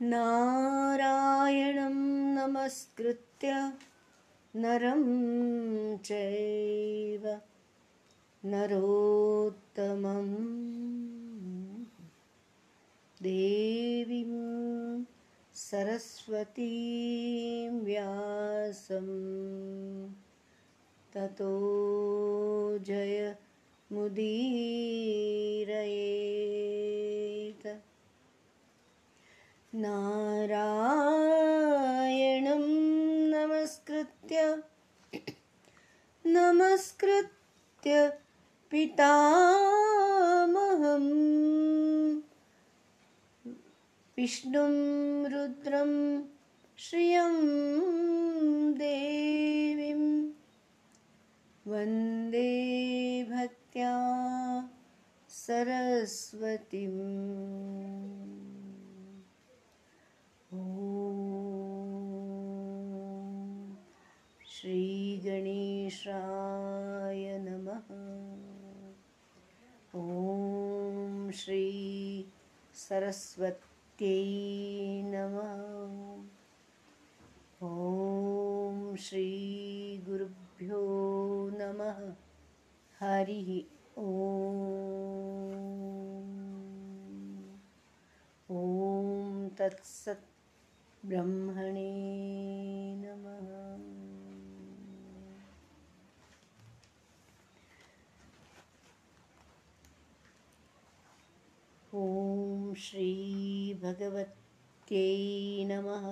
नारायणं नमस्कृत्य नरं चैव नरोत्तमं देवीं सरस्वतीं व्यासं ततो जय मुदीरयेत् नारायणं नमस्कृत्य नमस्कृत्य पितामहम् विष्णुं रुद्रं श्रियं देवीं। वन्दे भक्त्या सरस्वतीम् श्रीगणेशाय नमः। ॐ श्री सरस्वत्यै नमः। ॐ श्रीगुरुभ्यो नमः। हरिः ॐ ॐ तत्सत् ब्रह्मणे नमः। ॐ श्रीभगवत्यै नमः।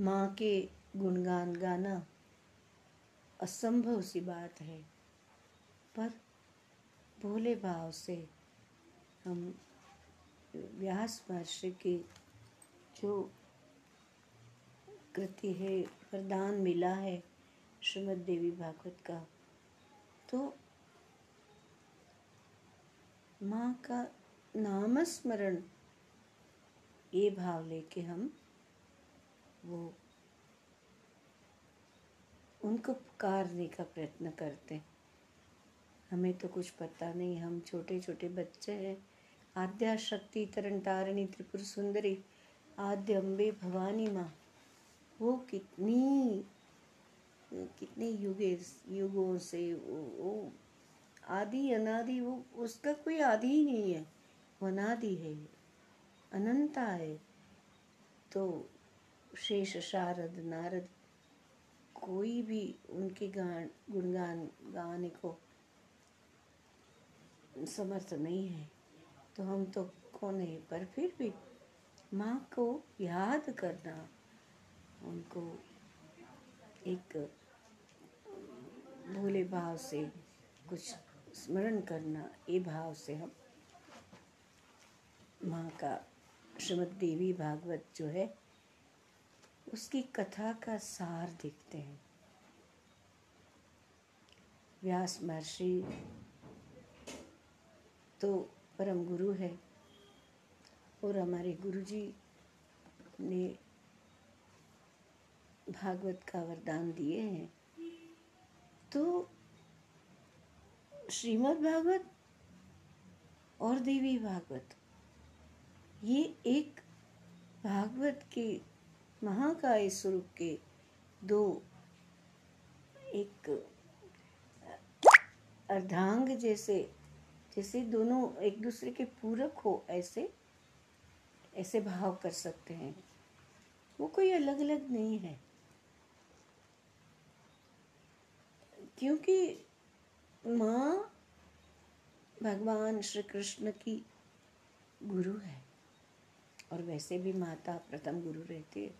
माँ के गुणगान गाना असंभव सी बात है, पर भोले भाव से हम व्यास भाष्य की जो कृति है, वरदान मिला है श्रीमद देवी भागवत का तो माँ का नामस्मरण, ये भाव लेके हम वो उनको पुकारने का प्रयत्न करते हैं। हमें तो कुछ पता नहीं, हम छोटे छोटे बच्चे हैं। आद्या शक्ति तरन तारिणी त्रिपुर सुंदरी आद्य अम्बे भवानी माँ। वो कितनी कितने युगे युगों से वो, वो आदि अनादि वो उसका कोई आदि ही नहीं है वो अनादि है अनंता है। तो शेष शारद नारद कोई भी उनके गान गुणगान गाने को समर्थ नहीं है। तो हम तो कौन है पर फिर भी माँ को याद करना। उनको एक भोले भाव से कुछ स्मरण करना, ये भाव से हम माँ का श्रीमद देवी भागवत जो है, उसकी कथा का सार देखते हैं। व्यास महर्षि तो परम गुरु है और हमारे गुरु जी ने भागवत का वरदान दिए हैं। तो श्रीमद् भागवत और देवी भागवत, ये एक भागवत के महाकाय स्वरूप के दो एक अर्धांग जैसे जैसे दोनों एक दूसरे के पूरक हो, ऐसे ऐसे भाव कर सकते हैं। वो कोई अलग अलग नहीं है। क्योंकि माँ भगवान श्री कृष्ण की गुरु है, और वैसे भी माता प्रथम गुरु रहती है।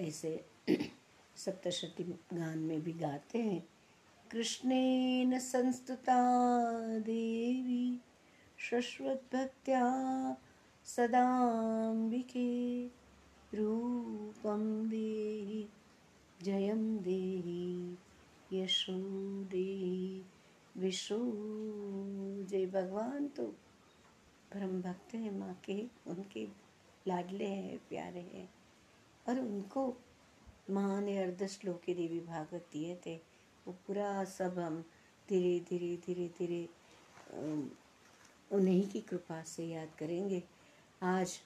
ऐसे सप्तशती गान में भी गाते हैं। कृष्णेन संस्तुता देवी शश्वद्भक्त्या सदाम्बिके रूपं देहि, जयं देहि, यशो देहि, विशो जय। भगवान तो परम भक्त हैं, माँ के, उनके लाडले हैं, प्यारे हैं। और उनको माँ ने अर्ध श्लोकी देवी भागवत दिए थे। वो पूरा सब हम धीरे धीरे धीरे धीरे उन्हीं की कृपा से याद करेंगे। आज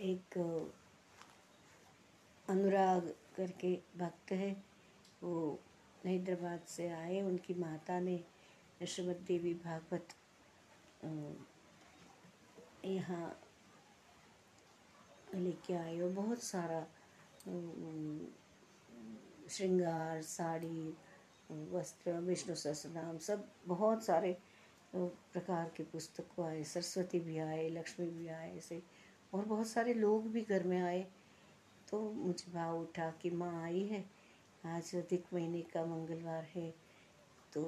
एक अनुराग करके भक्त है। वो हैदराबाद से आए, उनकी माता ने यशोमत देवी भागवत यहाँ लेके आए और बहुत सारा श्रृंगार, साड़ी, वस्त्र, विष्णु सहस्रनाम, सब बहुत सारे प्रकार के पुस्तक आए, सरस्वती भी आए, लक्ष्मी भी आए, ऐसे, और बहुत सारे लोग भी घर में आए। तो मुझे भाव उठा कि माँ आई है, आज अधिक महीने का मंगलवार है तो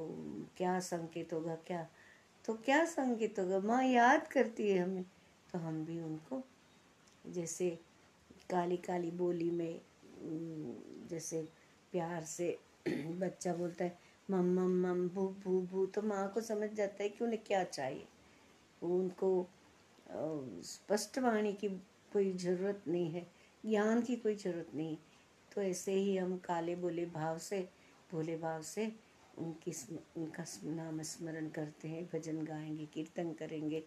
क्या संकेत होगा, क्या? तो क्या संकेत होगा? माँ याद करती है हमें तो हम भी उनको, जैसे काली काली बोली में जैसे प्यार से बच्चा बोलता है, मम मम मम, भू भू भू। तो माँ को समझ जाता है कि उन्हें क्या चाहिए। उनको स्पष्ट वाणी की कोई ज़रूरत नहीं है, ज्ञान की कोई ज़रूरत नहीं तो ऐसे ही हम काले बोले भाव से, भोले भाव से उनकी उनका नाम स्मरण करते हैं, भजन गाएँगे, कीर्तन करेंगे।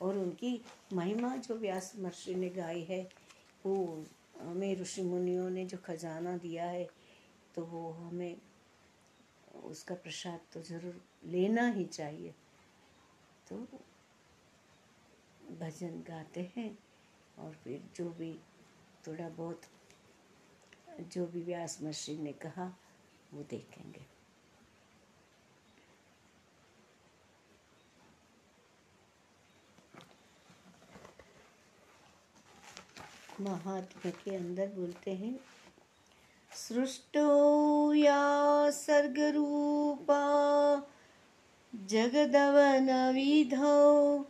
और उनकी महिमा जो व्यास महर्षि ने गाई है, वो हमें ऋषि मुनियों ने जो खजाना दिया है तो वो हमें, उसका प्रसाद तो ज़रूर लेना ही चाहिए। तो भजन गाते हैं और फिर जो भी, थोड़ा बहुत, जो भी व्यास महर्षि ने कहा, वो देखेंगे। महात्मा के अंदर बोलते हैं सृष्टो या सर्गरूपा जगदवनविधौ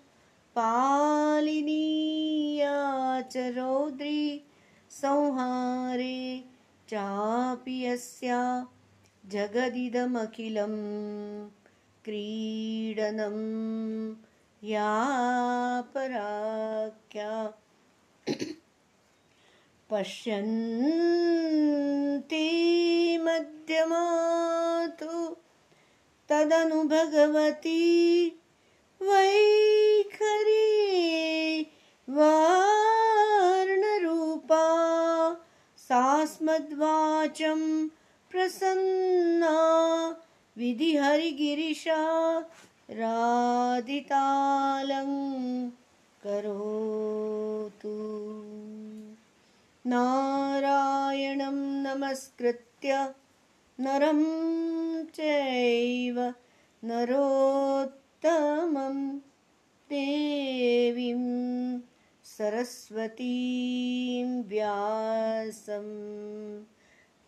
पालिनीया च रौद्री संहारे चापि यस्या जगदिदमखिलं क्रीडनं या पराख्या। पश्यन्ति मध्यमातु तदनु भगवती वैखरी वार्णरूपा सास्मद्वाचं प्रसन्ना विधिहरिगिरिशा राधितालं करोतु नारायणं नमस्कृत्य नरं चैव नरोत्तमं देवीं सरस्वतीं व्यासं।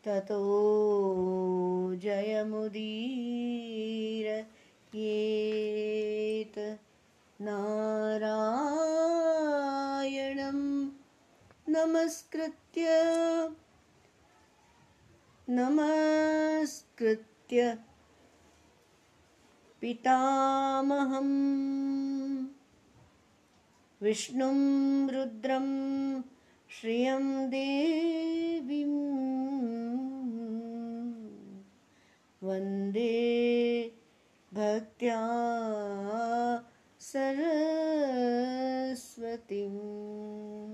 ततो जयमुदीरयेत् नारायणं नमस्कृत्य। नमस्कृत्य। पितामहं विष्णुं रुद्रं श्रियं देवीं। वन्दे भक्त्या सरस्वतीम्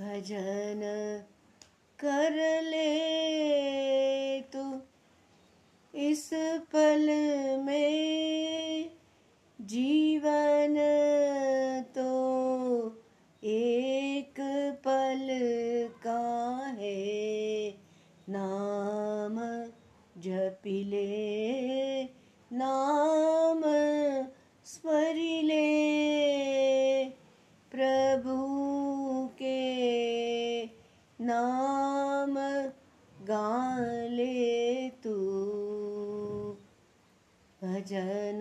भजन कर ले तू। इस पल में जीवन तो एक पल का है। नाम जपि ले, नाम स्मरि नाम गाले तु। भजन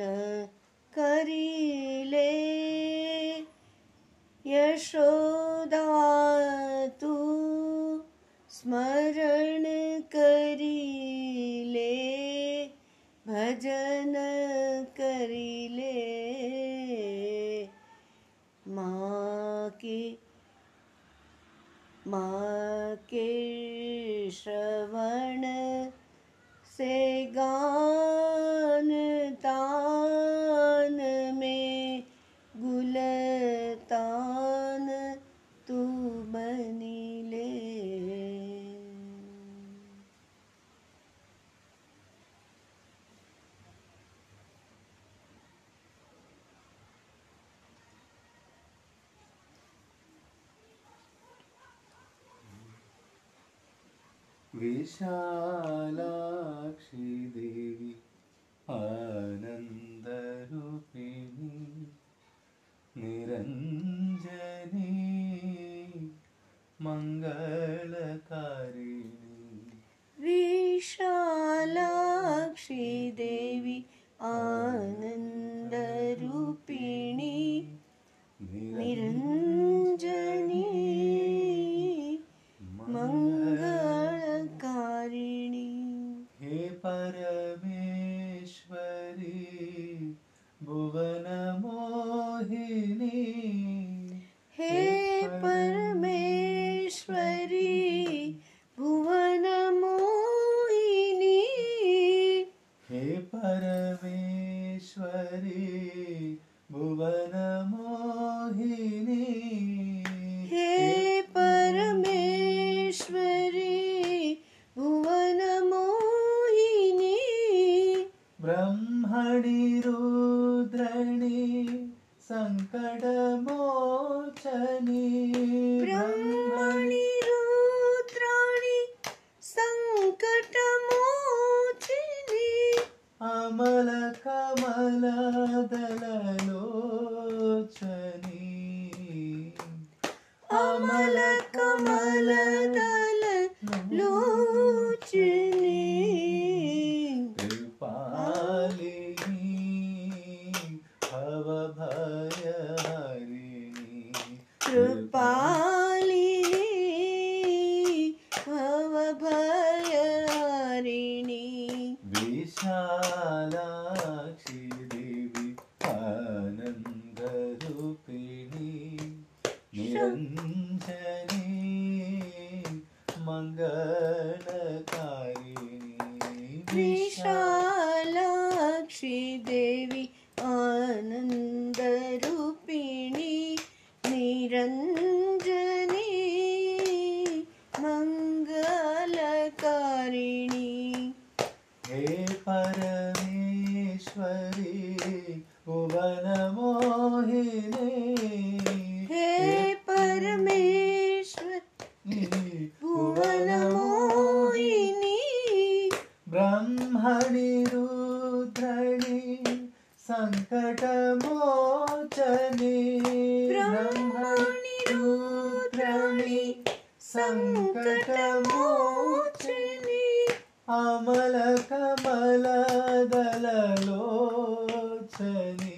करिले यशोदातु स्मरणीले भजन के श्रवण से गा വിശാലാക്ഷി ദേവി ആനന്ദരൂപിണി നിരഞ്ജനി മംഗളകാരിണി. വിശാലാക്ഷി ദേവി ആനന്ദരൂപിണി നിരഞ്ജനി भुवन मोहिनी हे परमेश्वरि भुवन ब्रह्मणि रुद्रणि सङ्कटमोचनि ब्रह्मणि रुद्राणि सङ्कटमोचिनि अमल ಅಮಲ ಕಮಲದಲ ಲೋಚನೆ ಕದಲೋಚನೆ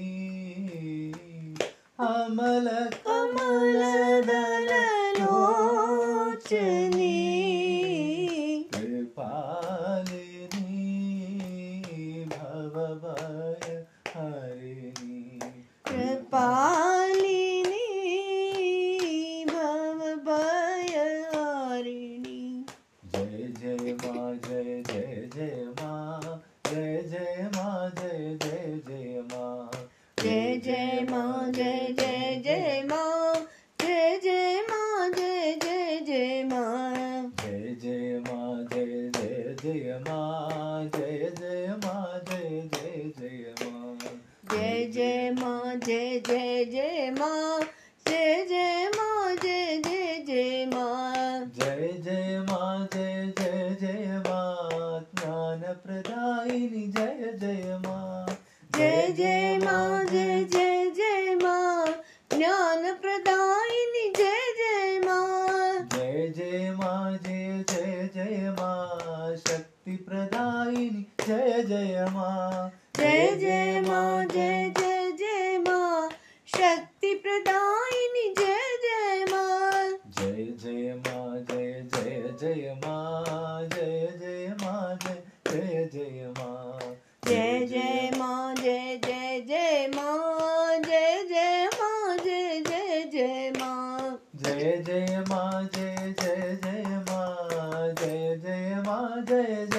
day is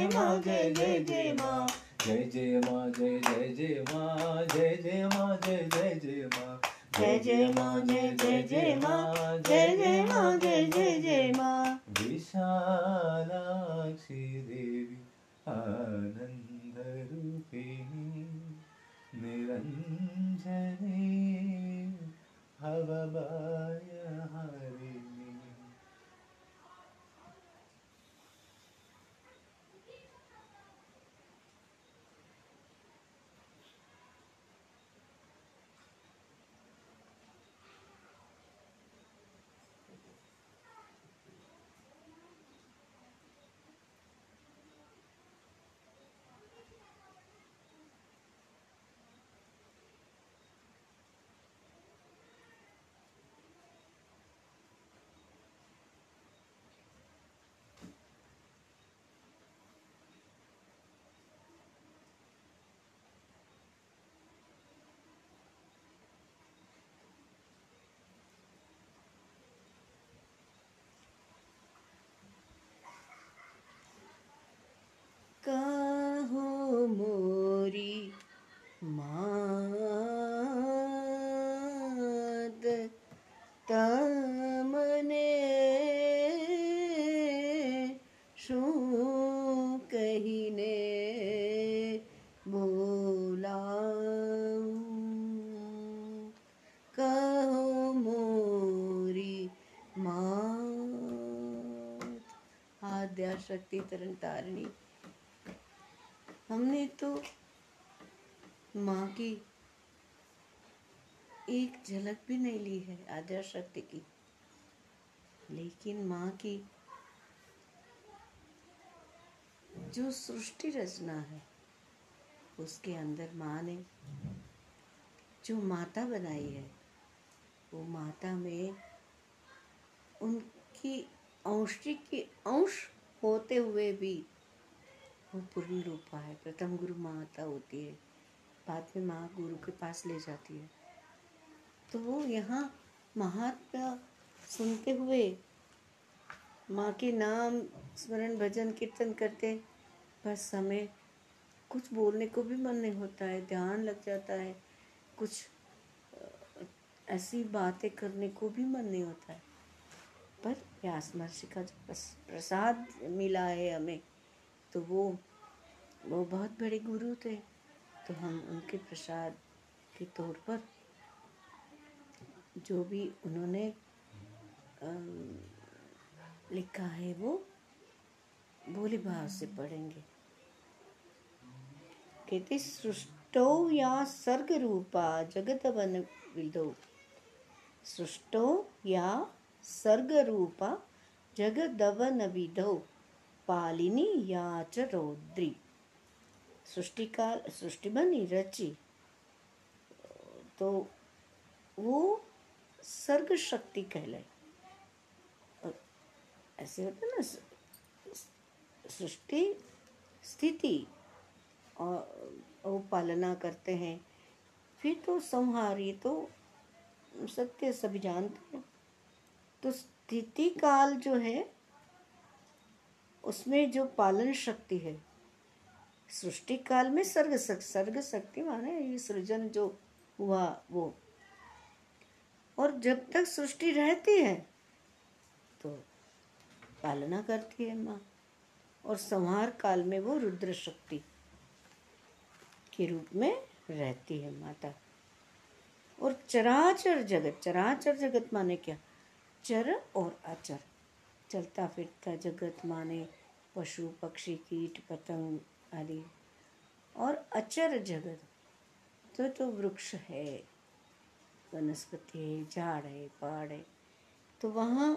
जय जय माँ जय जय जय माँ। जय जय माँ जय जय जय माँ जय जय माँ जय जय जय माँ। जय जय माँ जय जय जय माँ। जय जय माँ जय जय जय माँ। विशालाक्षी देवी आनन्दरूपिणी निरञ्जने भवभय हरिणी आद्या शक्ति तरन तारिणी हमने तो माँ की एक झलक भी नहीं ली है आद्या शक्ति की, लेकिन माँ की जो सृष्टि रचना है, उसके अंदर माँ ने जो माता बनाई है, वो माता में उनकी अंशी की अंश होते हुए भी वो पूर्ण रूपा है प्रथम गुरु माता होती है, बाद में माँ गुरु के पास ले जाती है। तो वो यहाँ महात्मा सुनते हुए माँ के नाम, स्मरण, भजन, कीर्तन करते, बस हमें कुछ बोलने को भी मन नहीं होता है, ध्यान लग जाता है। कुछ ऐसी बातें करने को भी मन नहीं होता है। पर व्यास महर्षि का जो प्रसाद मिला है हमें तो वो वो बहुत बड़े गुरु थे। तो हम उनके प्रसाद के तौर पर, जो भी उन्होंने लिखा है वो, भोले भाव से पढ़ेंगे। कहते, सृष्टो या सर्ग रूपा जगत वन विदो। सृष्टो या सर्ग रूपा जगदवन विदो पालिनी या च रौद्री सृष्टिकाल सृष्टि बनी रची। तो वो सर्ग शक्ति कहलाए ऐसे होता ना सृष्टि, स्थिति और वो पालना करते हैं। फिर तो संहारी तो सत्य सभी जानते हैं। तो स्थिति काल जो है, उसमें जो पालन शक्ति है सृष्टि काल में सर्ग शक- सर्ग शक्ति माने ये सृजन जो हुआ वो। और जब तक सृष्टि रहती है तो पालना करती है माँ, और संहार काल में वो रुद्र शक्ति के रूप में रहती है माता। और चराचर जगत चराचर जगत माने क्या? चर और अचर। चलता फिरता जगत माने पशु, पक्षी, कीट, पतंग आदि। और अचर जगत तो तो वृक्ष है, वनस्पति है, झाड़ है, पहाड़ है। तो वहाँ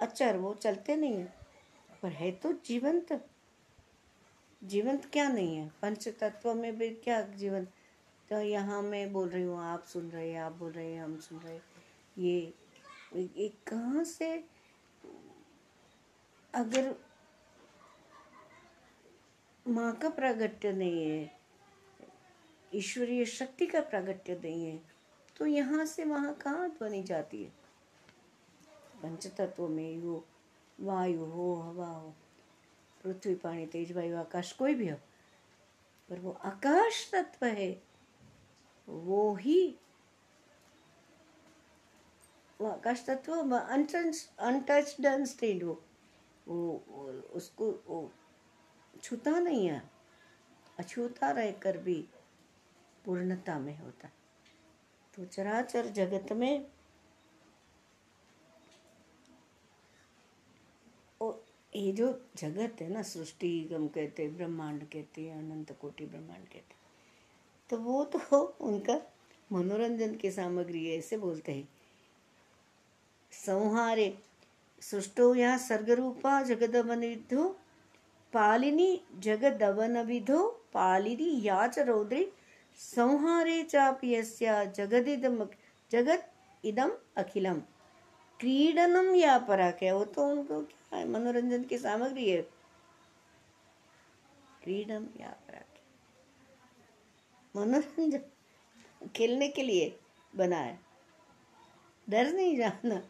अचर, वो चलते नहीं है। पर है तो जीवंत। जीवंत क्या नहीं है? पंच तत्व में भी क्या जीवंत तो यहाँ मैं बोल रही हूँ, आप सुन रहे हैं, आप बोल रहे हैं, हम सुन रहे ये एक कहाँ से? अगर माँ का प्रागट्य नहीं है, ईश्वरीय शक्ति का प्रागट्य नहीं है तो यहाँ से वहाँ कहाँ ध्वनि जाती है? पंच तत्व में वो वायु हो, हवा हो, पृथ्वी, पानी, तेज वायु, आकाश, कोई भी हो, पर वो आकाश तत्व है, वो ही आकाश तत्व अनटच्ड अनस्टेड वो वो उसको, वो, छूता नहीं है। अछूता रहकर भी पूर्णता में होता तो चराचर जगत में ये जो जगत है ना, सृष्टि, हम कहते हैं, ब्रह्मांड कहते हैं, अनंत कोटि ब्रह्मांड कहते हैं तो वो तो उनका मनोरंजन की सामग्री है ऐसे बोलते हैं। संहारे। सृष्टो यहाँ सर्गरूपा जगदवन विधो पालिनी जगदवन विधो पालिनी याच रौद्री संहारे चापि यस्य जगदिदम इदम अखिलम। क्रीडनम या पराक है वो तो उनको क्या है, मनोरंजन की सामग्री है। क्रीडम या पराक मनोरंजन खेलने के लिए बनाया। डर नहीं जाना।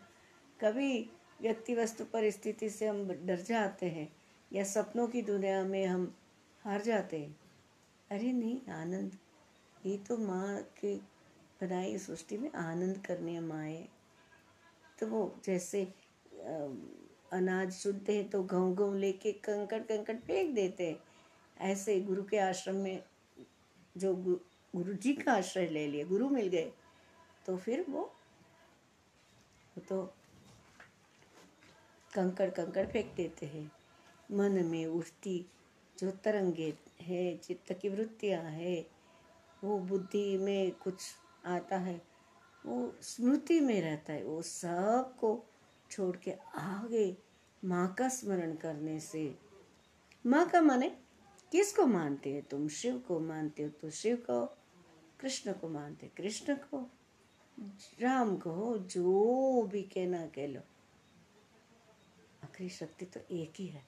कभी व्यक्ति वस्तु परिस्थिति से हम डर जाते हैं या सपनों की दुनिया में हम हार जाते हैं। अरे नहीं, आनंद। ये तो माँ के बनाई सृष्टि में आनंद करने माए तो वो जैसे अनाज सुनते हैं तो गेहूँ गेहूँ लेके कंकड़ कंकड़ फेंक देते हैं। ऐसे गुरु के आश्रम में जो गुरु जी का आश्रय ले लिया गुरु मिल गए तो फिर वो तो कंकड़ कंकड़ फेंक देते हैं। मन में उठती जो तरंगे है, चित्त की वृत्तियाँ है, वो बुद्धि में कुछ आता है, वो स्मृति में रहता है, वो सबको छोड़ के आगे माँ का स्मरण करने से। माँ का माने किसको मानते हैं? तुम शिव को मानते हो तो शिव को, कृष्ण को मानते कृष्ण को, राम को, जो भी कहना कह लो। आखिरी शक्ति तो एक ही है।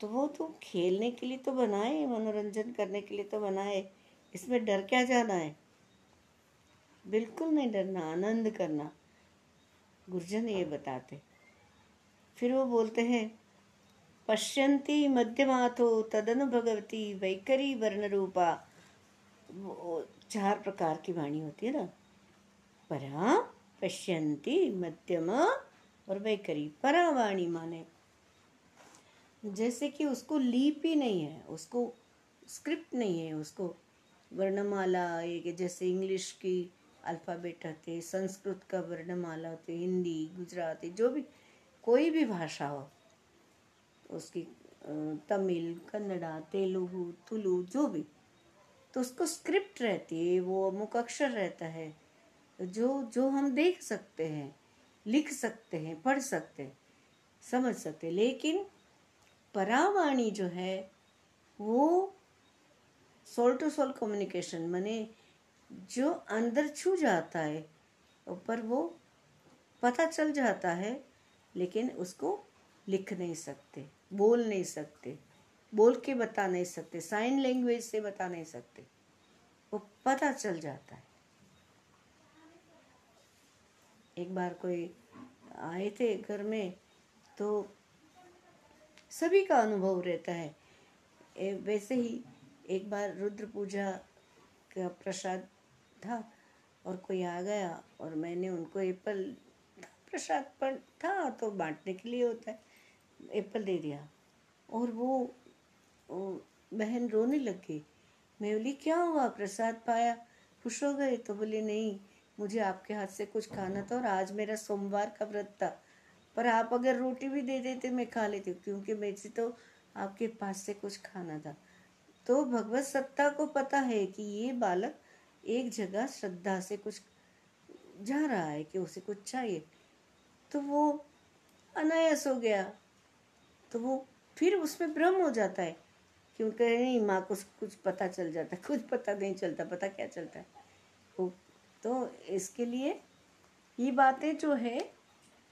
तो वो तो खेलने के लिए तो बनाए, मनोरंजन करने के लिए तो बनाए। इसमें डर क्या जाना है? बिल्कुल नहीं डरना, आनंद करना। गुरुजन ये बताते। फिर वो बोलते हैं, पश्यंती मध्यमाथो तदनु भगवती वैकरी वर्ण रूपा वो चार प्रकार की वाणी होती है ना? परा पश्यंती मध्यम और वैकरी करी। परावाणी माने। जैसे कि उसको लिपि नहीं है, उसको स्क्रिप्ट नहीं है, उसको वर्णमाला, एक जैसे इंग्लिश की अल्फ़ाबेट होते संस्कृत का वर्णमाला होते हिंदी, गुजराती, जो भी, कोई भी भाषा हो, उसकी तमिल, कन्नड़ा, तेलुगु, तुलु, जो भी तो उसको स्क्रिप्ट रहती है, वो मुख अक्षर रहता है, जो जो हम देख सकते हैं। लिख सकते हैं, पढ़ सकते हैं, समझ सकते हैं। लेकिन परावाणी जो है, वो सोल टू सोल कम्युनिकेशन माने जो अंदर छू जाता है, ऊपर वो पता चल जाता है, लेकिन उसको लिख नहीं सकते, बोल नहीं सकते, बोल के बता नहीं सकते साइन लैंग्वेज से बता नहीं सकते, वो पता चल जाता है। एक बार कोई आए थे घर में तो सभी का अनुभव रहता है। वैसे ही एक बार रुद्र पूजा का प्रसाद था और कोई आ गया और मैंने उनको एप्पल प्रसाद पर था तो बांटने के लिए होता है एप्पल दे दिया। और वो, वो बहन रोने लग। गई मैं बोली क्या हुआ? प्रसाद पाया? खुश हो गए? तो बोले नहीं मुझे आपके हाथ से कुछ खाना था और आज मेरा सोमवार का व्रत था। पर आप अगर रोटी भी दे देते, मैं खा लेती क्योंकि मेरे से तो आपके पास से कुछ खाना था। तो भगवत सत्ता को पता है कि ये बालक एक जगह श्रद्धा से कुछ जा रहा है कि उसे कुछ चाहिए। तो वो अनायास हो गया। तो वो फिर उसमें भ्रम हो जाता है, क्योंकि नहीं, माँ को कुछ पता चल जाता है कुछ पता नहीं चलता, पता क्या चलता है? वो तो इसके लिए ये बातें जो है,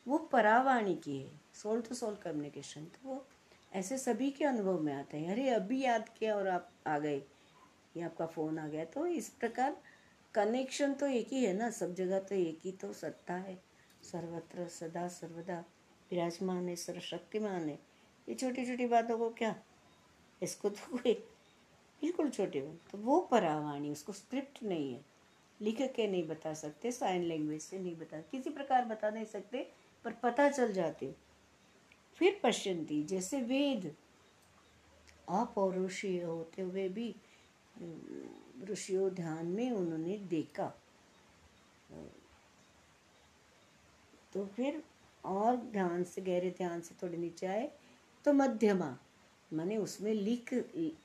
वो परावाणी की है सोल टू सोल कम्युनिकेशन तो वो ऐसे सभी के अनुभव में आते हैं। अरे, अभी याद किया और आप आ गए, ये आपका फ़ोन आ गया। तो इस प्रकार कनेक्शन तो एक ही है ना, सब जगह तो एक ही तो सत्ता है। सर्वत्र, सदा, सर्वदा विराजमान है, सर्वशक्तिमान है। ये छोटी छोटी बातों को क्या? इसको तो कोई बिल्कुल छोटे हो तो वो परावाणी, उसको स्क्रिप्ट नहीं है। लिख के नहीं बता सकते साइन लैंग्वेज से नहीं बता, किसी प्रकार बता नहीं सकते, पर पता चल जाते। फिर पश्यंती जैसे वेद अपौरुषीय होते हुए भी ऋषियों ध्यान में उन्होंने देखा। तो फिर और ध्यान से, गहरे ध्यान से थोड़े नीचे आए तो मध्यमा, मैंने उसमें लिख,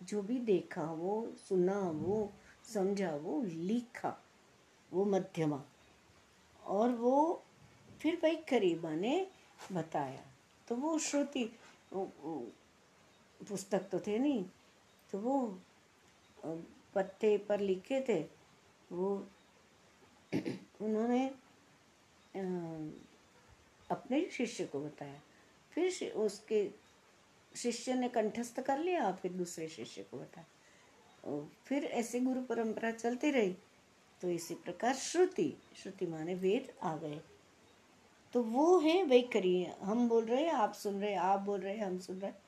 जो भी देखा वो, सुना वो, समझा वो, लिखा। वो मध्यमा। और वो फिर भाई करीबा ने बताया। तो वो श्रुति पुस्तक तो थे नहीं तो वो पत्ते पर लिखे थे। वो उन्होंने अपने शिष्य को बताया। फिर उसके शिष्य ने कंठस्थ कर लिया, फिर दूसरे शिष्य को बताया। फिर ऐसे गुरु परंपरा चलती रही। तो इसी प्रकार श्रुति श्रुति माने वेद आ गए। तो वो है वैखरी हम बोल रहे हैं, आप सुन रहे हैं, आप बोल रहे हैं, हम सुन रहे हैं।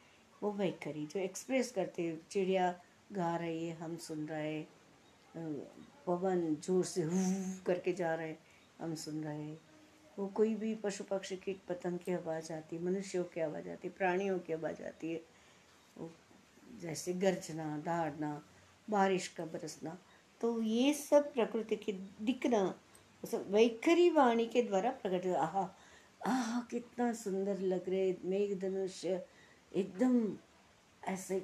वो वैखरी जो एक्सप्रेस करते चिड़िया गा रही है, हम सुन रहे पवन ज़ोर से हू करके जा रहे हैं, हम सुन रहे हैं। वो कोई भी पशु पक्षी कीट पतंग की आवाज़ आती है, मनुष्यों की आवाज़ आती है, प्राणियों की आवाज़ आती है। जैसे गर्जना, दहाड़ना, बारिश का बरसना तो ये सब प्रकृति की दिखना वैखरी वाणी के द्वारा प्रकट आह आह, कितना सुंदर लग रहे मेघ धनुष एकदम ऐसे।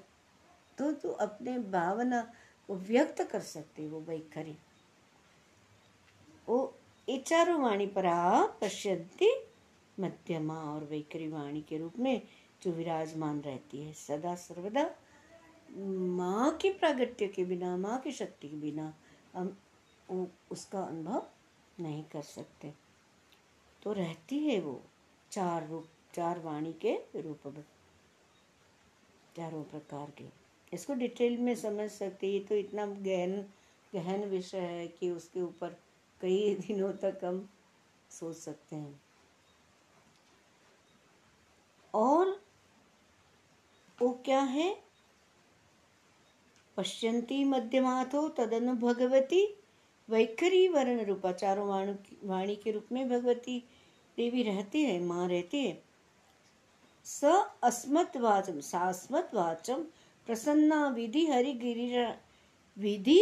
तो तू अपने भावना को व्यक्त कर सकते वो वैखरी। वो इचारो वाणी पर आ, पश्यंती मध्यमा और वैखरी वाणी के रूप में जो विराजमान रहती है, सदा सर्वदा माँ के प्रागट्य के बिना, माँ की शक्ति के बिना हम उसका अनुभव नहीं कर सकते। तो रहती है वो चार रूप, चार वाणी के रूप में, चारों प्रकार के। इसको डिटेल में समझ सकते ये तो इतना गहन गहन विषय है कि उसके ऊपर कई दिनों तक हम सोच सकते हैं। और वो क्या है? पश्यंती मध्यमाथो तदनु भगवती, वैखरी वर्ण रूपा चारों वाणी के रूप में भगवती देवी रहती है, माँ रहती है। स अस्मत् वाचम प्रसन्ना विधि हरि गिरिश विधि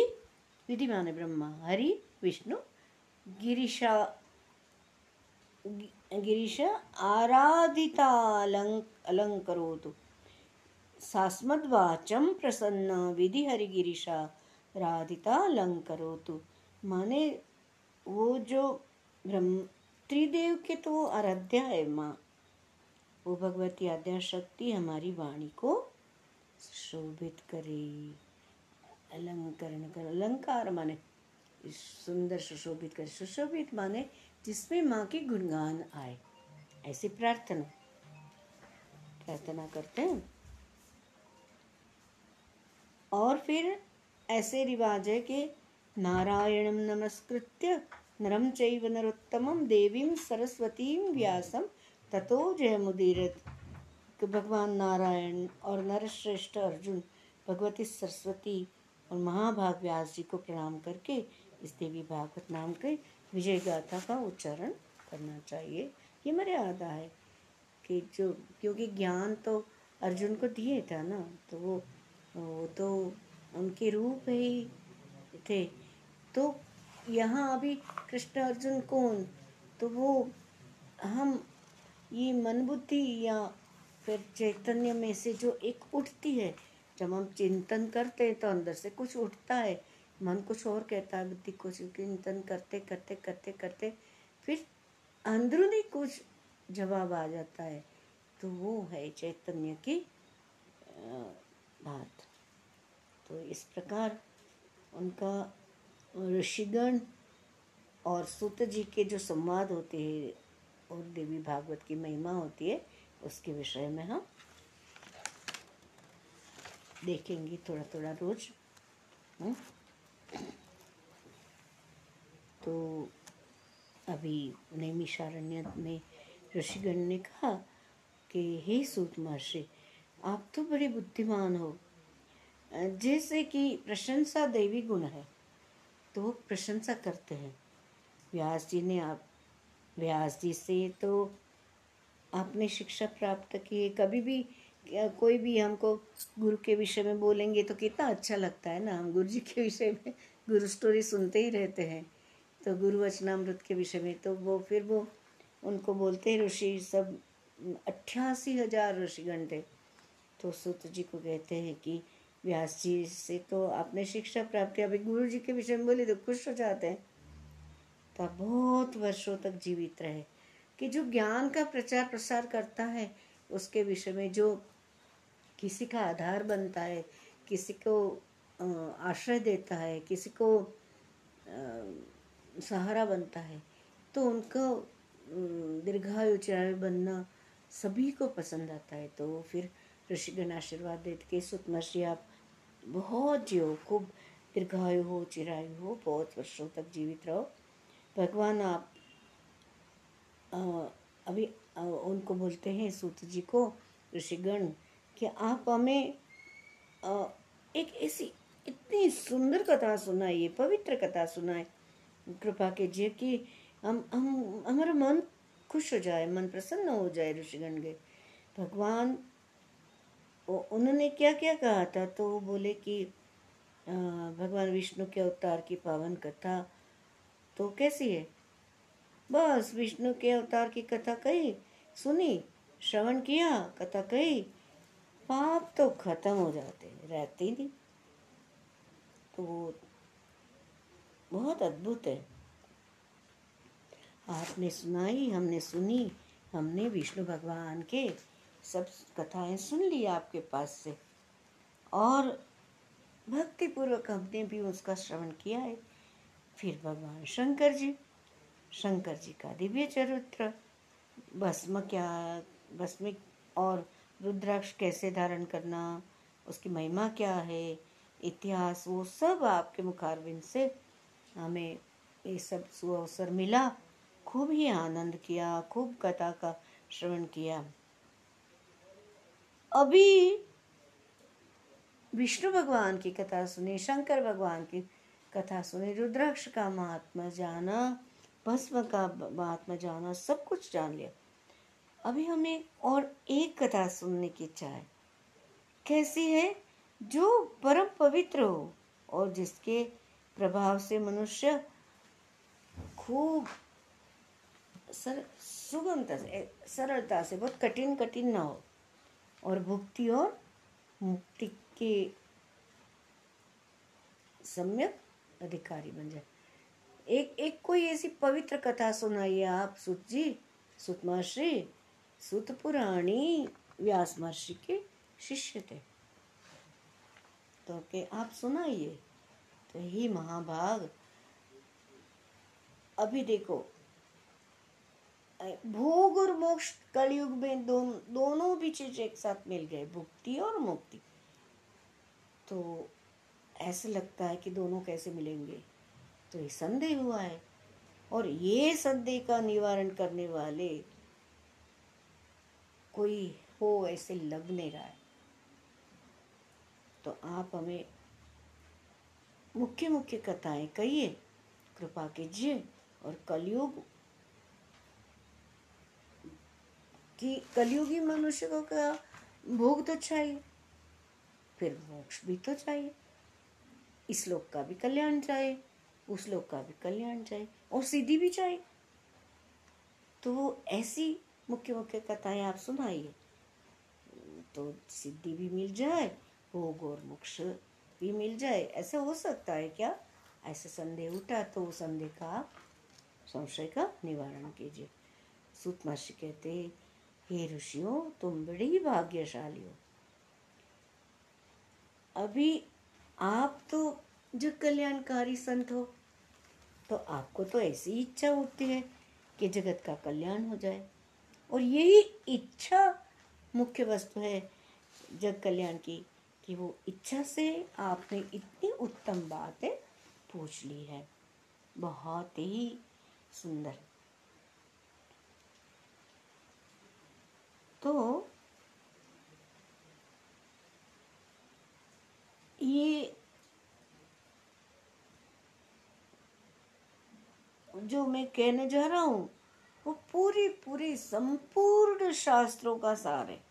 विधि माने ब्रह्मा, हरि, विष्णु, गिरीशा गिरीश आराधिता अलङ्करोतु सास्मद्वाचम प्रसन्न विधि हरि गिरीशा राधिता अलङ्करोतु। माने वो जो ब्रह्म, त्रिदेव के तो आराध्या है माँ। वो भगवती आद्या शक्ति हमारी वाणी को शोभित करे। अलंकरण कर, अलंकार माने सुंदर सुशोभित करे। सुशोभित माने जिसमें माँ के गुणगान आए। ऐसी प्रार्थना। प्रार्थना करते हैं। और फिर ऐसे रिवाज है कि नारायणम नमस्कृत्य नरम चैव नरोत्तमम देवीं सरस्वतीं व्यासम ततो जय मुदीरत भगवान नारायण और नरश्रेष्ठ अर्जुन, भगवती सरस्वती और महाभाग व्यास जी को प्रणाम करके इस देवी भागवत नाम के विजय गाथा का उच्चारण करना चाहिए। ये मर्यादा है कि जो, क्योंकि ज्ञान तो अर्जुन को दिए था ना तो वो वो तो उनके रूप ही थे। तो यहाँ अभी कृष्ण अर्जुन कौन? तो वो हम ये मन बुद्धि या फिर चैतन्य में से जो एक उठती है, जब हम चिंतन करते हैं तो अंदर से कुछ उठता है। मन कुछ और कहता है, बुद्धि कुछ चिंतन करते करते करते करते, फिर अंदरूनी कुछ जवाब आ जाता है। तो वो है चैतन्य की बात तो इस प्रकार उनका ऋषिगण और सूत जी के जो संवाद होते हैं, और देवी भागवत की महिमा होती है, उसके विषय में हम देखेंगे थोड़ा थोड़ा रोज हुँ? हम्म? तो अभी नैमिषारण्य में ऋषिगण ने कहा कि, हे सूत महर्षि आप तो बड़े बुद्धिमान हो। जैसे कि प्रशंसा देवी गुण है तो वो प्रशंसा करते हैं। व्यास जी ने आप, व्यास जी से तो आपने शिक्षा प्राप्त की है। कभी भी कोई भी हमको गुरु के विषय में बोलेंगे तो कितना अच्छा लगता है ना। हम गुरु जी के विषय में गुरु स्टोरी सुनते ही रहते हैं। तो गुरु वचनामृत के विषय में तो वो, फिर वो उनको बोलते हैं ऋषि, सब अट्ठासी हज़ार ऋषिगण थे। तो सूत जी को कहते हैं कि व्यास जी से तो आपने शिक्षा प्राप्त किया अभी गुरु जी के विषय में बोले तो खुश हो जाते हैं। तो आप बहुत वर्षों तक जीवित रहे। कि जो ज्ञान का प्रचार प्रसार करता है, उसके विषय में जो किसी का आधार बनता है, किसी को आश्रय देता है, किसी को सहारा बनता है तो उनको दीर्घायु चिरायु बनना सभी को पसंद आता है। तो फिर ऋषिगण आशीर्वाद देते कि सुतमर्षि आप बहुत जियो खूब दीर्घायु हो चिरायु हो बहुत वर्षों तक जीवित रहो। भगवान आप आ, अभी आ, उनको बोलते हैं सूत जी को ऋषिगण कि आप हमें आ, एक ऐसी इतनी सुंदर कथा सुनाइए पवित्र कथा सुनाए। कृपा कीजिए कि हम हम हमारा मन खुश हो जाए मन प्रसन्न हो जाए ऋषिगण के। भगवान उन्होंने क्या क्या कहा था? तो वो बोले कि भगवान विष्णु के अवतार की पावन कथा तो कैसी है? बस, विष्णु के अवतार की कथा कही, सुनी, श्रवण किया, कथा कही, पाप तो खत्म हो जाते रहते नहीं। तो वो बहुत अद्भुत है। आपने सुनाई, हमने सुनी, हमने विष्णु भगवान के सब कथाएँ सुन ली आपके पास से। और भक्ति पूर्वक हमने भी उसका श्रवण किया है। फिर भगवान शंकर जी शंकर जी का दिव्य चरित्र, भस्म क्या भस्मिक और रुद्राक्ष कैसे धारण करना, उसकी महिमा क्या है, इतिहास, वो सब आपके मुखारबिंद से हमें ये सब सुअवसर मिला। खूब ही आनंद किया, खूब कथा का श्रवण किया। अभी विष्णु भगवान की कथा सुनी, शंकर भगवान की कथा सुनी, रुद्राक्ष का महात्मा जाना, भस्म का महात्मा जाना, सब कुछ जान लिया। अभी हमें और एक कथा सुनने की इच्छा है। कैसी है? जो परम पवित्र हो और जिसके प्रभाव से मनुष्य खूब सर सुगमता से, सरलता से, बहुत कठिन कठिन ना हो। और भुक्ति और मुक्ति के सम्यक अधिकारी बन जाए। एक एक कोई ऐसी पवित्र कथा सुनाइए आप, सुत जी, सुत महर्षि, सुत पुराणी व्यास महर्षि के शिष्य थे। तो के आप सुनाइए। तो ही महाभाग। अभी देखो भोग और मोक्ष कलयुग में दोन, दोनों भी चीज़ एक साथ मिल गए भुक्ति और मुक्ति। तो ऐसे लगता है कि दोनों कैसे मिलेंगे? तो ये संदेह हुआ है। और ये संदेह का निवारण करने वाले कोई हो ऐसे लग नहीं रहा है। तो आप हमें मुख्य मुख्य कथाएँ कहिए कृपा कीजिए और कलयुग कि कलयुगी मनुष्य को क्या भोग तो चाहिए? फिर मोक्ष भी तो चाहिए। इस लोक का भी कल्याण चाहिए, उस लोक का भी कल्याण चाहिए, और सिद्धि भी चाहिए। तो वो ऐसी मुख्य मुख्य कथाएँ आप सुनाइए। तो सिद्धि भी मिल जाए, भोग और मोक्ष भी मिल जाए। ऐसा हो सकता है क्या? ऐसे संदेह उठा तो संदेह का, संशय का निवारण कीजिए। सूत महर्षि कहते हे ऋषियों, तुम बड़े ही भाग्यशाली हो। अभी आप तो जो कल्याणकारी संत हो तो आपको तो ऐसी इच्छा होती है कि जगत का कल्याण हो जाए। और यही इच्छा मुख्य वस्तु है जग कल्याण की, कि वो इच्छा से आपने इतनी उत्तम बातें पूछ ली है। बहुत ही सुंदर। तो ये जो मैं कहने जा रहा हूँ, वो पूरी पूरी संपूर्ण शास्त्रों का सार है।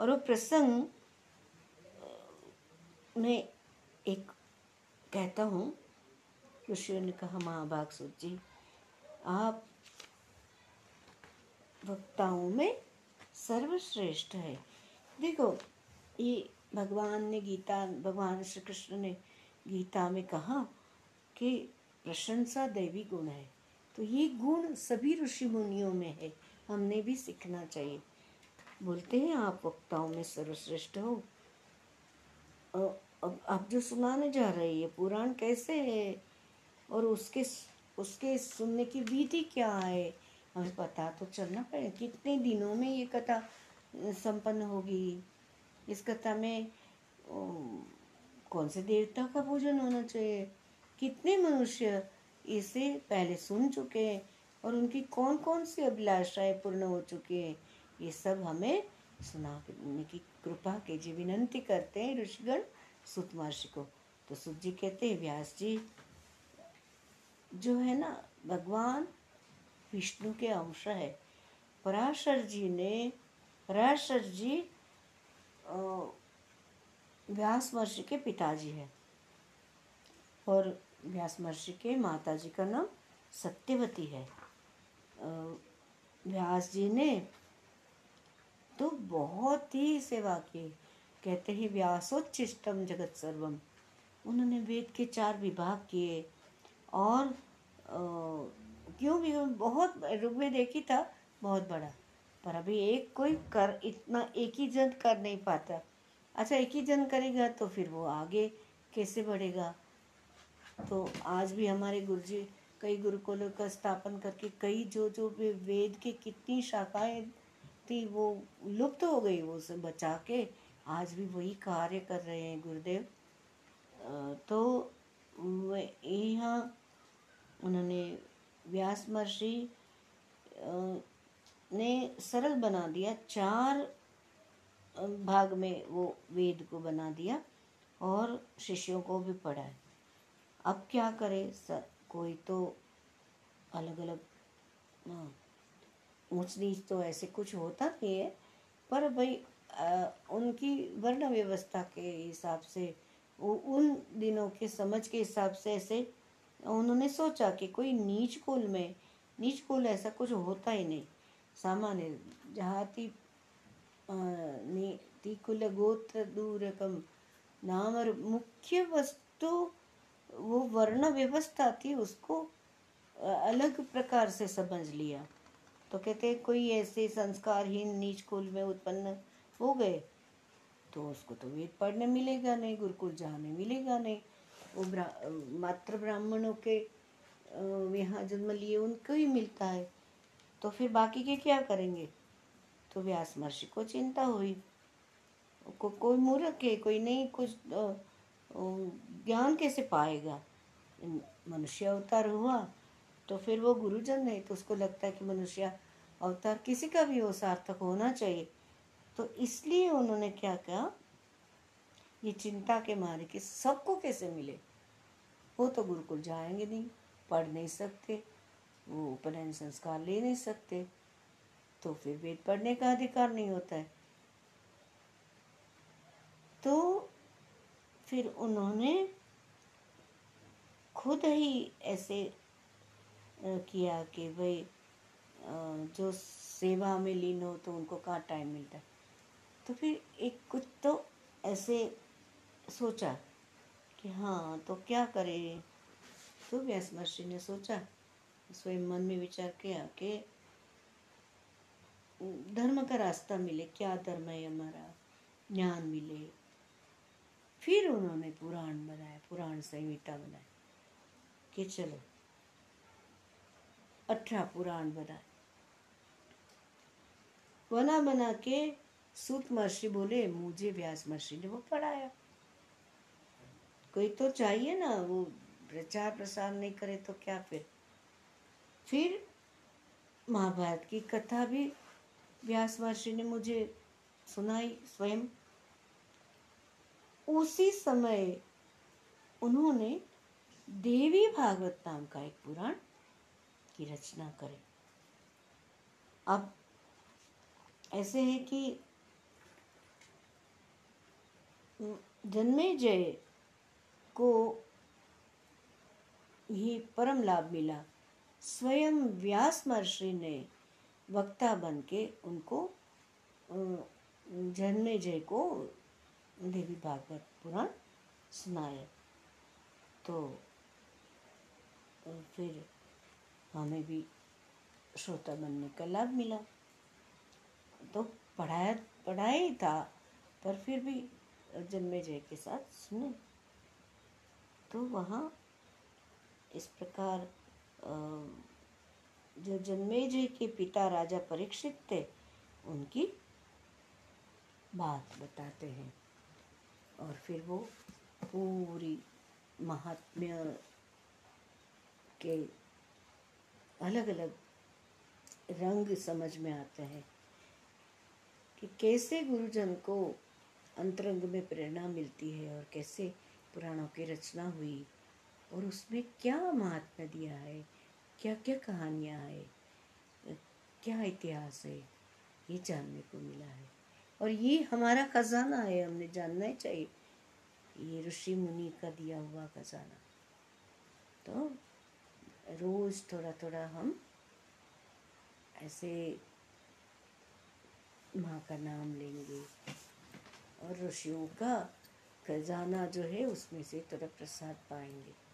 और वो प्रसंग में एक कहता हूँ, ऋषियों ने कहा महाभाग जी, आप वक्ताओं में सर्वश्रेष्ठ है। देखो, ये भगवान ने गीता, भगवान श्री कृष्ण ने गीता में कहा कि प्रशंसा दैवी गुण है। तो ये गुण सभी ऋषि मुनियों में है। हमने भी सीखना चाहिए। बोलते हैं आप वक्ताओं में सर्वश्रेष्ठ हो। अब आप जो सुनाने जा रहे हैं पुराण कैसे है? और उसके उसके सुनने की विधि क्या है? हमें पता तो चलना पड़ेगा कितने दिनों में ये कथा संपन्न होगी? इस कथा में कौन से देवता का पूजन होना चाहिए? कितने मनुष्य इसे पहले सुन चुके हैं और उनकी कौन कौन सी अभिलाषाएँ पूर्ण हो चुकी हैं? ये सब हमें सुनाने की कृपा कीजिए। विनंती करते हैं ऋषिगण सुत महर्षि को। तो सुत जी कहते हैं, व्यास जी, जो है ना, भगवान विष्णु के अंश है। पराशर जी ने, पराशर जी व्यास महर्षि के पिताजी है और व्यास महर्षि के माता जी का नाम सत्यवती है। व्यास जी ने तो बहुत ही सेवा की। कहते हैं व्यासोच्चिष्टम जगत सर्वम उन्होंने वेद के चार विभाग किए और भी बहुत ऋग्वेद एक ही था, बहुत बड़ा। पर अभी एक कोई कर, इतना एक ही जन कर नहीं पाता। अच्छा एक ही जन करेगा तो फिर वो आगे कैसे बढ़ेगा? तो आज भी हमारे गुरु जी कई गुरुकुलों का स्थापन करके, कई जो जो वेद के कितनी शाखाएँ थी, वो लुप्त हो गई, वो सब बचा के आज भी वही कार्य कर रहे हैं गुरुदेव। तो यहाँ उन्होंने व्यास महर्षि ने सरल बना दिया, चार भाग में वो वेद को बना दिया और शिष्यों को भी पढ़ाया अब क्या करे सर कोई तो अलग अलग ऊंच नीच तो ऐसे कुछ होता नहीं है, पर भाई उनकी वर्ण व्यवस्था के हिसाब से वो उन दिनों के समझ के हिसाब से ऐसे उन्होंने सोचा कि कोई नीच कुल में, नीच कुल ऐसा कुछ होता ही नहीं। सामान्य जाति नीति कुल गोत्र दूरकम, नाम और मुख्य वस्तु, वो वर्ण व्यवस्था थी, उसको अलग प्रकार से समझ लिया। तो कहते, कोई ऐसे संस्कारहीन नीच कुल में उत्पन्न हो गए तो उसको तो वेद पढ़ने मिलेगा नहीं, गुरुकुल जाने मिलेगा नहीं। वो ब्रा, मात्र ब्राह्मणों के यहाँ जन्म लिए उनको ही मिलता है। तो फिर बाकी के क्या करेंगे? तो व्यास महर्षि को चिंता हुई। को, कोई मूर्ख है कोई नहीं कुछ ज्ञान कैसे पाएगा? मनुष्य अवतार हुआ तो फिर वो गुरुजन है तो उसको लगता है कि मनुष्य अवतार किसी का भी हो सार्थक होना चाहिए। तो इसलिए उन्होंने क्या कहा? ये चिंता के मारे कि सबको कैसे मिले? वो तो गुरुकुल जाएँगे नहीं, पढ़ नहीं सकते, वो उपनयन संस्कार ले नहीं सकते तो फिर वेद पढ़ने का अधिकार नहीं होता है। तो फिर उन्होंने खुद ही ऐसे किया कि भाई जो सेवा में लीन हो तो उनको कहाँ टाइम मिलता है? तो फिर एक कुछ तो ऐसे सोचा कि हाँ तो क्या करें? तो व्यास महर्षि ने सोचा। स्वयं मन में विचार किया कि धर्म का रास्ता मिले, क्या धर्म है हमारा? ज्ञान मिले। फिर उन्होंने पुराण बनाया, पुराण संहिता बनाया कि चलो, अठारह पुराण बनाए। बना बना के सूत महर्षि बोले, मुझे व्यास महर्षि ने वो पढ़ाया। कोई तो चाहिए ना, वो प्रचार प्रसार नहीं करे तो क्या फिर? फिर महाभारत की कथा भी व्यास महर्षि ने मुझे सुनाई स्वयं। उसी समय उन्होंने देवी भागवत नाम का एक पुराण की रचना करें। अब ऐसे है कि जन्मे जय को ही परम लाभ मिला। स्वयं व्यास महर्षि ने वक्ता बन के उनको जन्मे जय को देवी भागवत पुराण सुनाया। तो फिर हमें भी श्रोता बनने का लाभ मिला। तो पढ़ाया पढ़ाया ही था, पर फिर भी जन्मे जय के साथ सुने। तो वहाँ इस प्रकार जो जन्मे जय के पिता राजा परीक्षित थे, उनकी बात बताते हैं। और फिर वो पूरी महात्म्य के अलग अलग रंग समझ में आते हैं कि कैसे गुरुजन को अंतरंग में प्रेरणा मिलती है और कैसे पुराणों की रचना हुई और उसमें क्या महात्मा दिया है? क्या क्या कहानियाँ है? क्या इतिहास है? ये जानने को मिला है। और ये हमारा खजाना है, हमने जानना ही चाहिए। ये ऋषि मुनि का दिया हुआ खजाना। तो रोज थोड़ा थोड़ा हम ऐसे माँ का नाम लेंगे और ऋषियों का खजाना जो है उसमें से थोड़ा प्रसाद पाएँगे।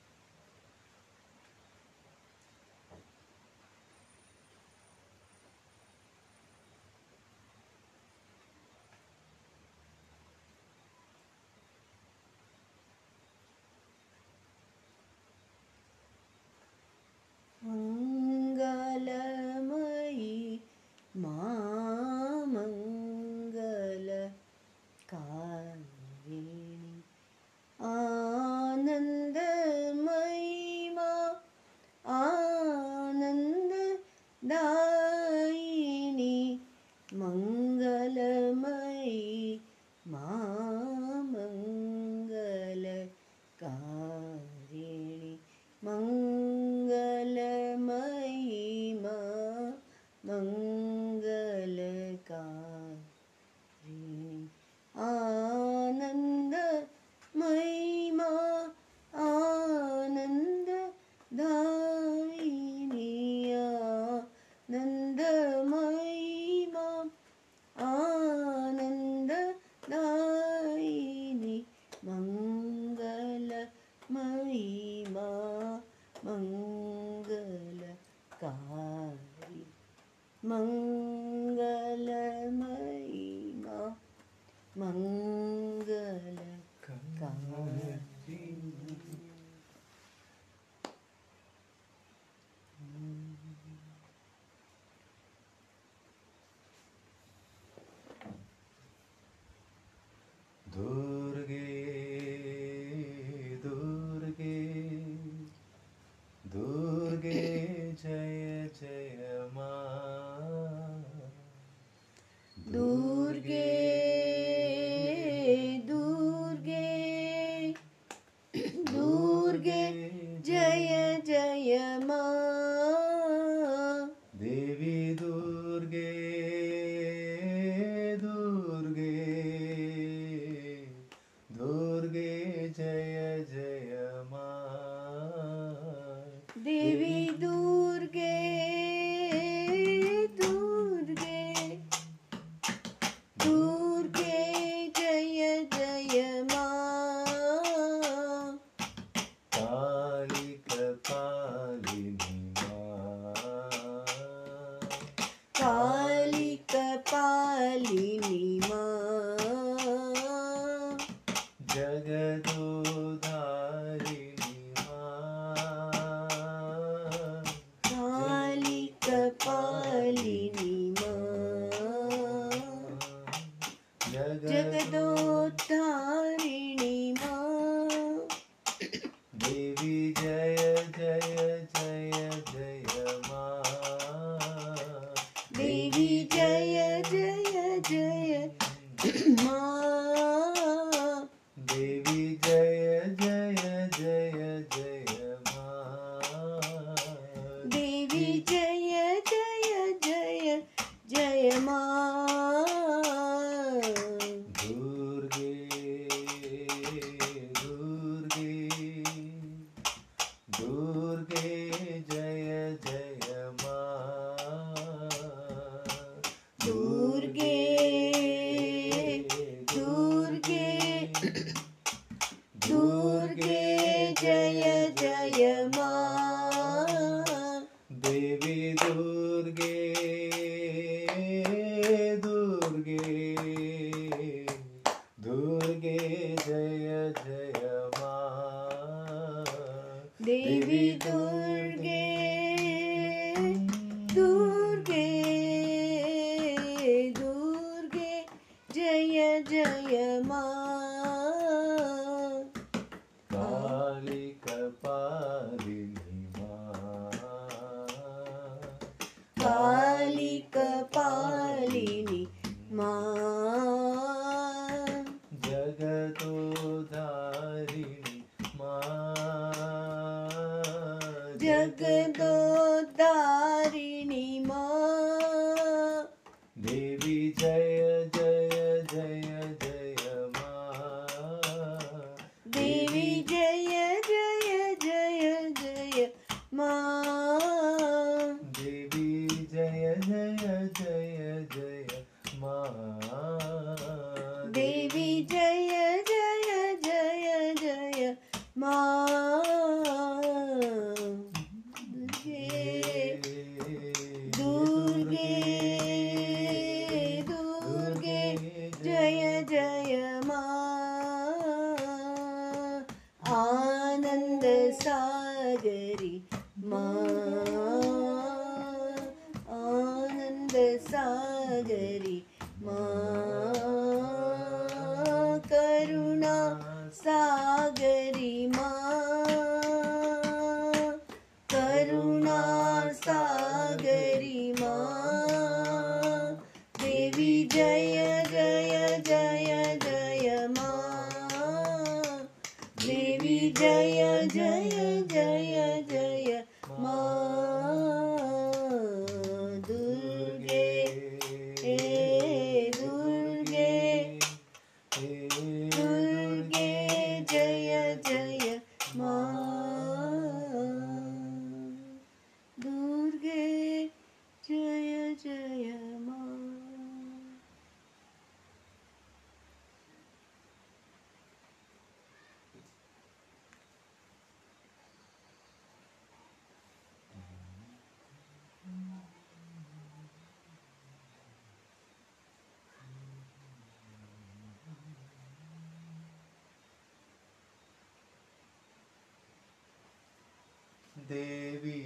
देवी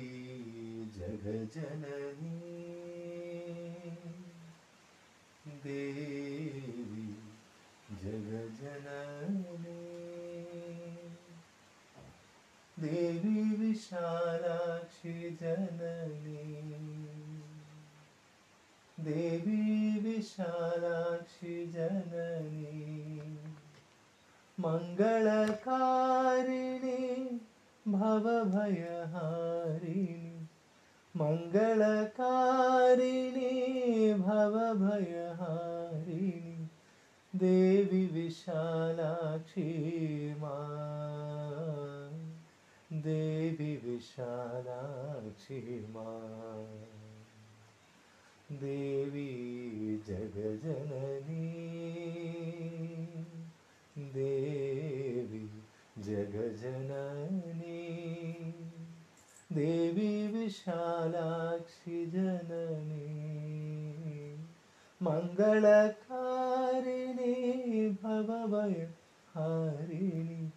जगजननी देवी जगजननी देवी विशालाक्षी जननी। देवी विशालाक्षी जननी। मंगलकारी भवभयहारिणि मङ्गलकारिणि भवभयहारिणि देवि विशालाक्षी मा देवि विशालाक्षी मा देवी जगजननी देवी जग जननी देवी विशालाक्षि जननी। मंगलकारिणी भवभय हारिणी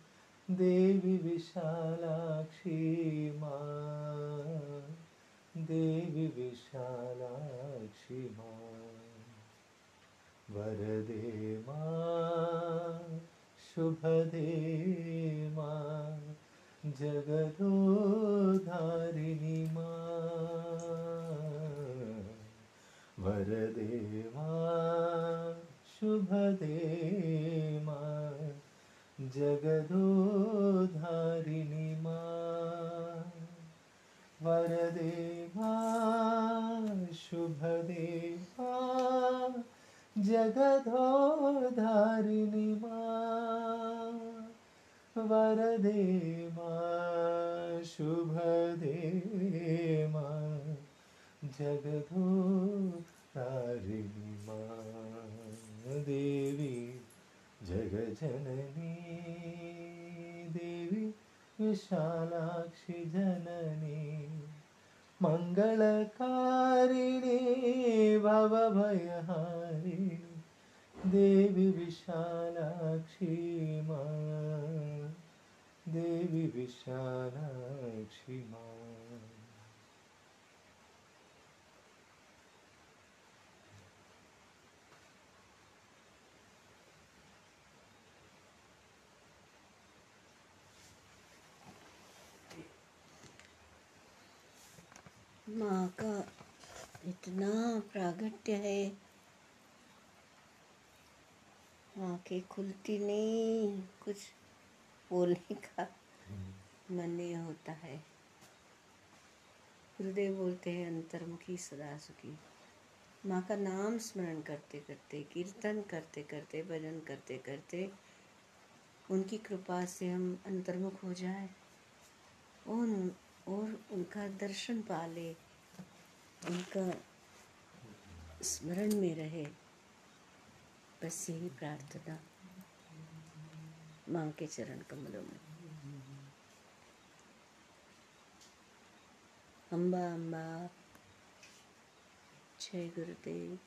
देवी विशालाक्षी माँ। देवी विशालाक्षि मा। वरदे मा। शुभदे मा जगदोधारिणि मा वरदे मा शुभदे मा जगदोधारिणि मा वरदे मा शुभदे मा जगदोधारिणि मा वरदे मा शुभदे मा जगदोधारिणि मा देवी जगजननी देवी विशालाक्षि जननी मङ्गलकारिणी भवभयहारिणि देवी विशालाक्षी मा देवी विशालाक्षी मा माँ का इतना प्रागट्य है। आँखें खुलती नहीं कुछ बोलने का मन नहीं होता है। गुरुदेव बोलते हैं अंतर्मुखी सदा सुखी माँ का नाम स्मरण करते करते कीर्तन करते करते भजन करते करते उनकी कृपा से हम अंतर्मुख हो जाए। उन और उनका दर्शन पा ले उनका स्मरण में रहे, बस यही प्रार्थना माँ के चरण कमलों में। अम्बा अम्बा जय गुरुदेव।